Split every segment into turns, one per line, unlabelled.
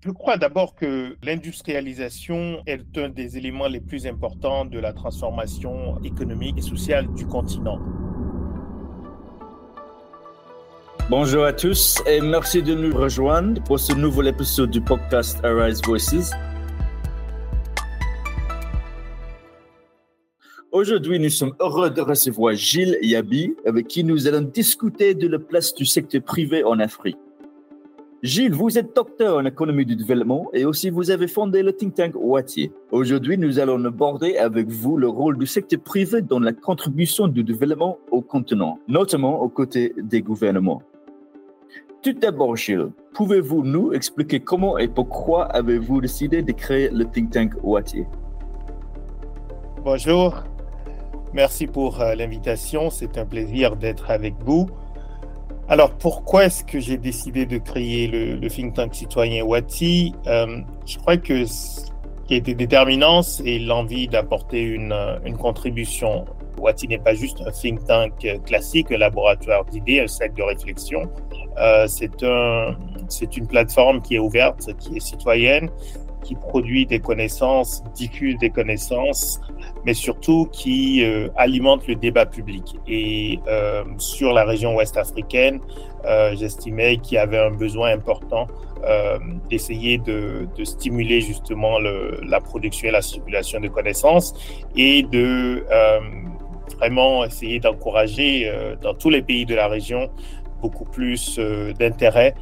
Je crois d'abord que l'industrialisation est un des éléments les plus importants de la transformation économique et sociale du continent.
Bonjour à tous et merci de nous rejoindre pour ce nouvel épisode du podcast Arise Voices. Aujourd'hui, nous sommes heureux de recevoir Gilles Yabi, avec qui nous allons discuter de la place du secteur privé en Afrique. Gilles, vous êtes docteur en économie du développement et aussi vous avez fondé le think tank Wati. Aujourd'hui, nous allons aborder avec vous le rôle du secteur privé dans la contribution du développement au continent, notamment aux côtés des gouvernements. Tout d'abord, Gilles, pouvez-vous nous expliquer comment et pourquoi avez-vous décidé de créer le think tank Wati
Bonjour, merci pour euh, l'invitation, c'est un plaisir d'être avec vous. Alors, pourquoi est-ce que j'ai décidé de créer le, think tank citoyen Wati? Euh, Je crois que ce qui a été déterminant, c'est l'envie d'apporter une, euh, une, contribution. Wati n'est pas juste un think tank classique, un laboratoire d'idées, un cercle de réflexion. Euh, c'est un, une plateforme qui est ouverte, qui est citoyenne, qui produit des connaissances, diffuse des connaissances, mais surtout qui euh, alimente le débat public. Et euh, sur la région ouest africaine, euh, j'estimais qu'il y avait un besoin important euh, d'essayer de, stimuler justement la production et la circulation de connaissances et de vraiment essayer d'encourager dans tous les pays de la région beaucoup plus d'intérêt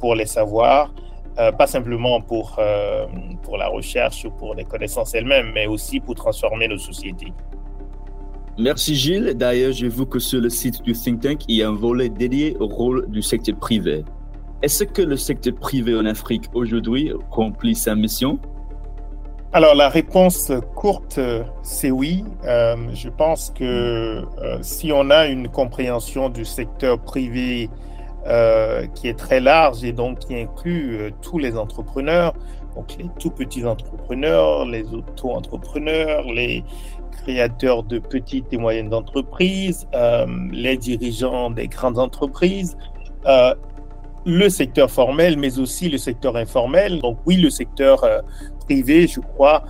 pour les savoirs euh, pas simplement pour, euh, pour la recherche ou pour les connaissances elles-mêmes, mais aussi pour transformer nos sociétés.
Merci Gilles. D'ailleurs, j'ai vu que sur le site du think tank, il y a un volet dédié au rôle du secteur privé. Est-ce que le secteur privé en Afrique aujourd'hui remplit sa mission?
Alors la réponse courte, c'est oui. Euh, je pense que euh, si on a une compréhension du secteur privé euh, qui est très large et donc qui inclut euh, tous les entrepreneurs, donc les tout petits entrepreneurs, les auto-entrepreneurs, les créateurs de petites et moyennes entreprises, euh, les dirigeants des grandes entreprises, le secteur formel, mais aussi le secteur informel. Donc oui, le secteur privé, je crois,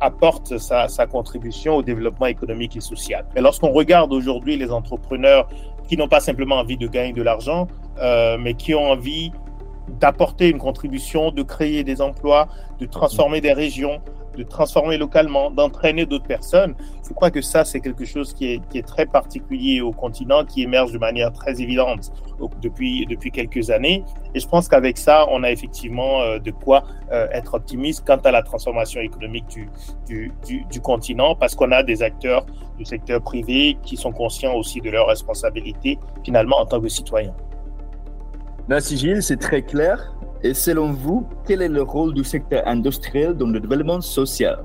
apporte sa, contribution au développement économique et social. Mais lorsqu'on regarde aujourd'hui les entrepreneurs qui n'ont pas simplement envie de gagner de l'argent, euh, mais qui ont envie d'apporter une contribution, de créer des emplois, de transformer des régions, de transformer localement, d'entraîner d'autres personnes. Je crois que ça, c'est quelque chose qui est, très particulier au continent, qui émerge de manière très évidente depuis, depuis quelques années. Et je pense qu'avec ça, on a effectivement euh, de quoi euh, être optimiste quant à la transformation économique du, du, du, du continent, parce qu'on a des acteurs du secteur privé qui sont conscients aussi de leurs responsabilités, finalement, en tant que citoyens.
Merci Gilles, c'est très clair. Et selon vous, quel est le rôle du secteur industriel dans le développement social?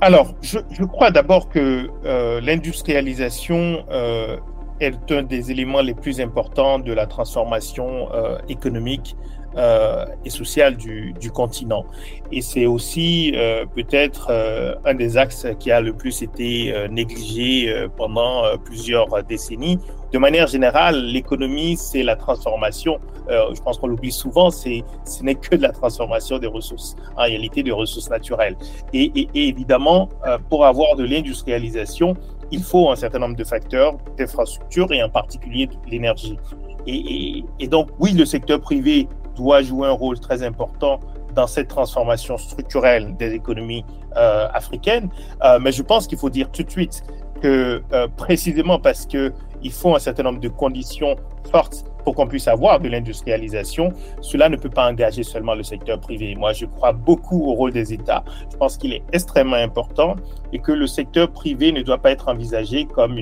Alors, je, crois d'abord que euh, l'industrialisation euh, est un des éléments les plus importants de la transformation euh, économique euh, et sociale du, du, continent. Et c'est aussi euh, peut-être euh, un des axes qui a le plus été négligé pendant plusieurs décennies. De manière générale, l'économie, c'est la transformation. je pense qu'on l'oublie souvent, c'est ce n'est que de la transformation des ressources, en réalité des ressources naturelles. Et, et, évidemment, pour avoir de l'industrialisation, il faut un certain nombre de facteurs d'infrastructure et en particulier l'énergie. Et, et, donc, oui, le secteur privé doit jouer un rôle très important dans cette transformation structurelle des économies euh, africaines. Euh, mais je pense qu'il faut dire tout de suite que euh, précisément parce que il faut un certain nombre de conditions fortes pour qu'on puisse avoir de l'industrialisation, cela ne peut pas engager seulement le secteur privé. Moi, je crois beaucoup au rôle des États. Je pense qu'il est extrêmement important et que le secteur privé ne doit pas être envisagé comme,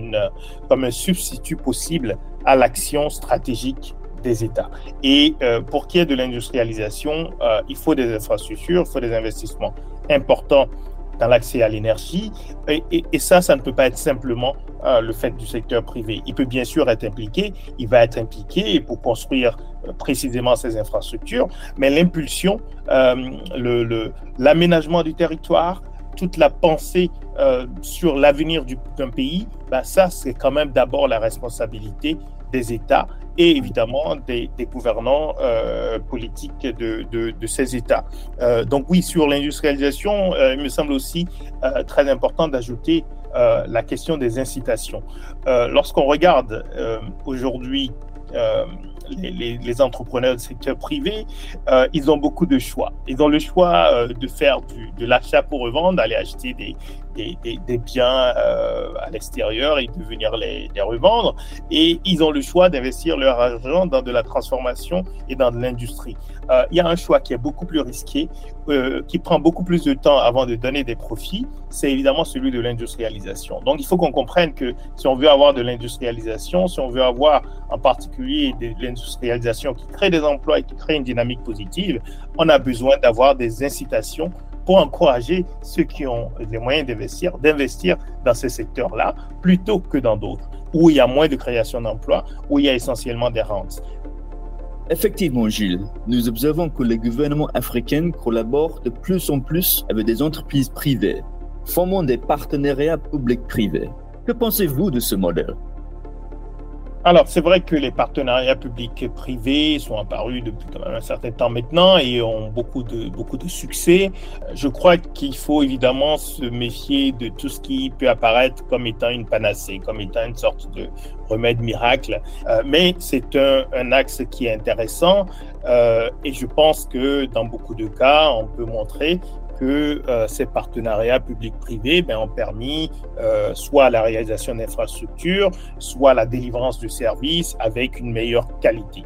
un substitut possible à l'action stratégique des États. Et euh, pour qu'il y ait de l'industrialisation, euh, il faut des infrastructures, il faut des investissements importants dans l'accès à l'énergie. Et, ça, ça ne peut pas être simplement euh, le fait du secteur privé. Il peut bien sûr être impliqué, il va être impliqué pour construire précisément ces infrastructures, mais l'impulsion, l'aménagement le, du territoire, toute la pensée sur l'avenir d'un pays, bah ça, c'est quand même d'abord la responsabilité des États et évidemment des, gouvernants politiques de, ces États. donc oui, sur l'industrialisation, il me semble aussi très important d'ajouter la question des incitations. Lorsqu'on regarde aujourd'hui les, entrepreneurs du secteur privé, euh, ils ont beaucoup de choix. Ils ont le choix euh, de faire de l'achat pour revendre, d'aller acheter des, des, biens euh, à l'extérieur et de venir les, revendre. Et ils ont le choix d'investir leur argent dans de la transformation et dans de l'industrie. Euh, il y a un choix qui est beaucoup plus risqué, euh, qui prend beaucoup plus de temps avant de donner des profits, c'est évidemment celui de l'industrialisation. Donc il faut qu'on comprenne que si on veut avoir de l'industrialisation, si on veut avoir en particulier de l'industrialisation qui crée des emplois et qui crée une dynamique positive, on a besoin d'avoir des incitations pour encourager ceux qui ont les moyens d'investir, d'investir dans ces secteurs-là plutôt que dans d'autres, où il y a moins de création d'emplois, où il y a essentiellement des rentes.
Effectivement, Gilles, nous observons que les gouvernements africains collaborent de plus en plus avec des entreprises privées, formant des partenariats publics-privés. Que pensez-vous de ce modèle?
Alors, c'est vrai que les partenariats publics et privés sont apparus depuis quand même un certain temps maintenant et ont beaucoup de, beaucoup de succès. Je crois qu'il faut évidemment se méfier de tout ce qui peut apparaître comme étant une panacée, comme étant une sorte de remède miracle. Euh, mais c'est un, un, axe qui est intéressant euh, et je pense que dans beaucoup de cas, on peut montrer que euh, ces partenariats publics-privés ben, ont permis euh, soit la réalisation d'infrastructures, soit la délivrance de services avec une meilleure qualité.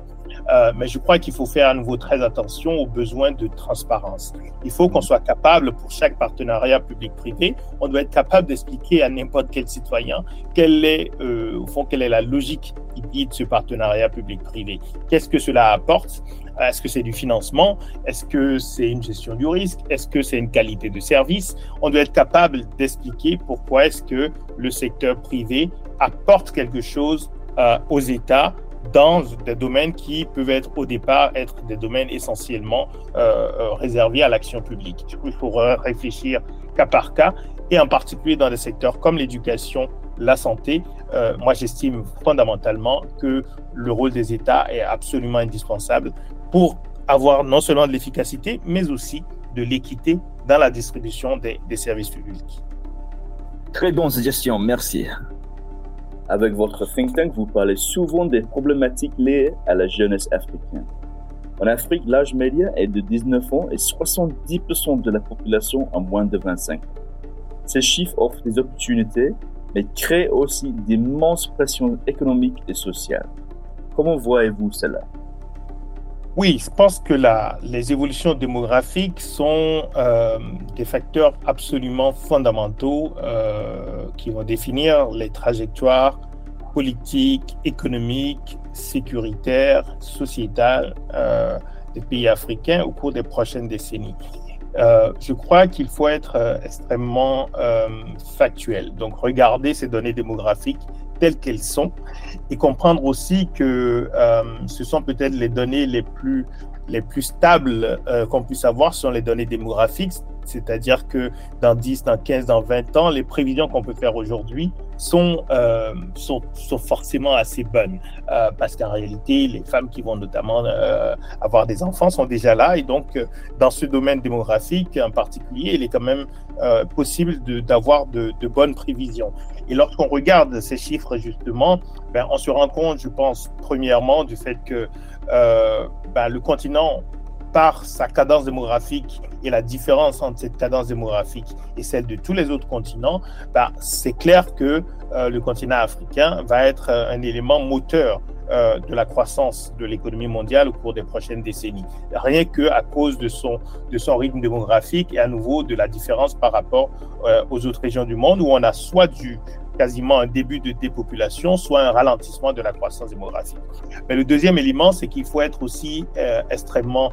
Euh, mais je crois qu'il faut faire à nouveau très attention aux besoins de transparence. Il faut qu'on soit capable, pour chaque partenariat public-privé, on doit être capable d'expliquer à n'importe quel citoyen quelle est, euh, au fond, quelle est la logique qui guide ce partenariat public-privé. Qu'est-ce que cela apporte? Est-ce que c'est du financement? Est-ce que c'est une gestion du risque? Est-ce que c'est une qualité de service? On doit être capable d'expliquer pourquoi est-ce que le secteur privé apporte quelque chose euh, aux États dans des domaines qui peuvent être au départ être des domaines essentiellement euh, euh, réservés à l'action publique. Du coup, il faut réfléchir cas par cas et en particulier dans des secteurs comme l'éducation, la santé. Euh, moi, j'estime fondamentalement que le rôle des États est absolument indispensable pour avoir non seulement de l'efficacité, mais aussi de l'équité dans la distribution des, des services publics.
Très bonne suggestion, merci. Avec votre think tank, vous parlez souvent des problématiques liées à la jeunesse africaine. En Afrique, l'âge médian est de 19 ans et 70% de la population a moins de 25 ans. Ces chiffres offrent des opportunités, mais créent aussi d'immenses pressions économiques et sociales. Comment voyez-vous cela?
Oui, je pense que les évolutions démographiques sont euh, des facteurs absolument fondamentaux euh, qui vont définir les trajectoires politiques, économiques, sécuritaires, sociétales euh, des pays africains au cours des prochaines décennies. Euh, je crois qu'il faut être euh, extrêmement euh, factuel. Donc, regarder ces données démographiques telles qu'elles sont et comprendre aussi que ce sont peut-être les données les plus les plus stables qu'on puisse avoir sont les données démographiques, c'est-à-dire que dans 10, dans 15, dans 20 ans, les prévisions qu'on peut faire aujourd'hui sont, euh, sont, sont, forcément assez bonnes. Euh, parce qu'en réalité, les femmes qui vont notamment euh, avoir des enfants sont déjà là. Et donc, dans ce domaine démographique en particulier, il est quand même possible d'avoir de, bonnes prévisions. Et lorsqu'on regarde ces chiffres, justement, ben, on se rend compte, je pense, premièrement, du fait que ben, le continent par sa cadence démographique et la différence entre cette cadence démographique et celle de tous les autres continents, bah, c'est clair que euh, le continent africain va être euh, un élément moteur euh, de la croissance de l'économie mondiale au cours des prochaines décennies. Rien que à cause de son, de son rythme démographique et à nouveau de la différence par rapport aux autres régions du monde où on a soit du, quasiment un début de dépopulation, soit un ralentissement de la croissance démographique. Mais le deuxième élément, c'est qu'il faut être aussi extrêmement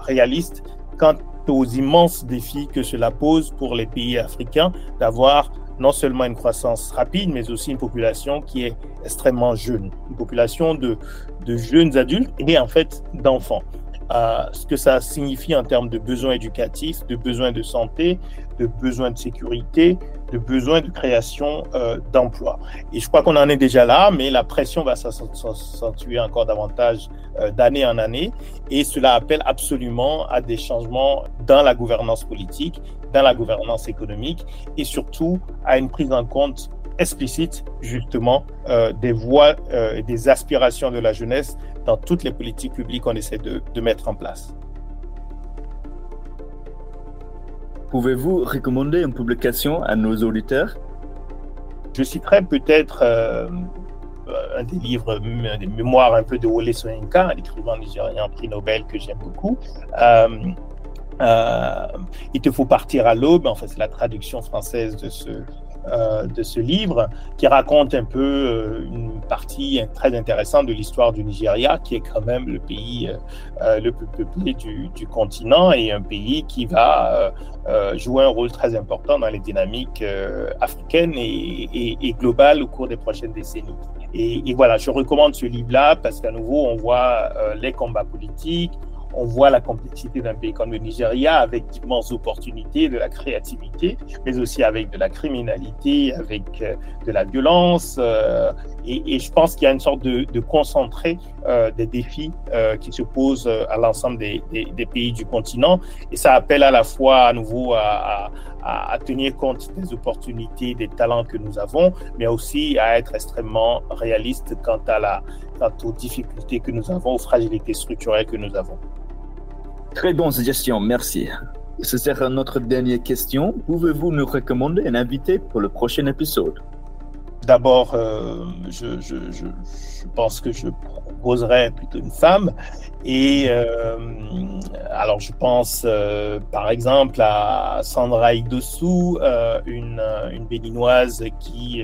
réaliste quant aux immenses défis que cela pose pour les pays africains d'avoir non seulement une croissance rapide, mais aussi une population qui est extrêmement jeune, une population de, de jeunes adultes et en fait d'enfants. Ce que ça signifie en termes de besoins éducatifs, de besoins de santé, de besoins de sécurité, de besoins de création euh, d'emplois. Et je crois qu'on en est déjà là, mais la pression va s'accentuer encore davantage euh, d'année en année. Et cela appelle absolument à des changements dans la gouvernance politique, dans la gouvernance économique et surtout à une prise en compte explicite justement euh, des voix et des aspirations de la jeunesse dans toutes les politiques publiques qu'on essaie de, de mettre en place.
Pouvez-vous recommander une publication à nos auditeurs?
Je citerai peut-être euh, un des livres, des mémoires un peu de Wole Soyinka, un écrivain nigérien prix Nobel que j'aime beaucoup. Euh, euh, il te faut partir à l'aube, en fait, c'est la traduction française de ce, euh, de ce livre qui raconte un peu euh, une partie très intéressante de l'histoire du Nigeria, qui est quand même le pays euh, le plus peuplé du, continent et un pays qui va jouer un rôle très important dans les dynamiques africaines et, et, globales au cours des prochaines décennies. Et, et voilà, je recommande ce livre-là parce qu'à nouveau, on voit les combats politiques, on voit la complexité d'un pays comme le Nigeria avec d'immenses opportunités, de la créativité, mais aussi avec de la criminalité, avec euh, de la violence. Euh, et, je pense qu'il y a une sorte de, de concentré euh, des défis qui se posent à l'ensemble des, pays du continent. Et ça appelle à la fois à nouveau à, tenir compte des opportunités, des talents que nous avons, mais aussi à être extrêmement réaliste quant, à la, quant aux difficultés que nous avons, aux fragilités structurelles que nous avons.
Très bonne suggestion, merci. Ce sera notre dernière question. Pouvez-vous nous recommander un invité pour le prochain épisode?
D'abord, euh, je, pense que je proposerais plutôt une femme. Et euh, alors, je pense euh, par exemple à Sandra Idossou, une, une béninoise qui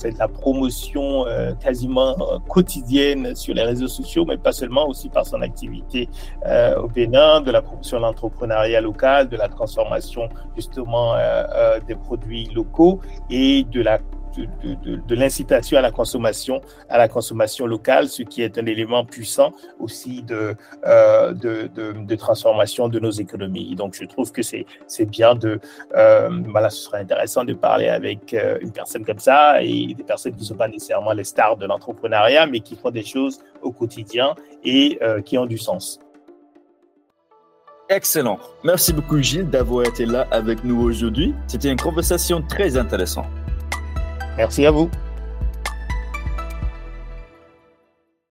fait de la promotion euh, quasiment euh, quotidienne sur les réseaux sociaux, mais pas seulement, aussi par son activité euh, au Bénin, de la promotion de l'entrepreneuriat local, de la transformation justement des produits locaux et de la de, l'incitation à la consommation, à la consommation locale, ce qui est un élément puissant aussi de, euh, de, transformation de nos économies. Donc, je trouve que c'est bien de, euh, voilà, ce serait intéressant de parler avec euh, une personne comme ça et des personnes qui ne sont pas nécessairement les stars de l'entrepreneuriat, mais qui font des choses au quotidien et qui ont du sens.
Excellent. Merci beaucoup Gilles d'avoir été là avec nous aujourd'hui. C'était une conversation très intéressante.
Merci à vous.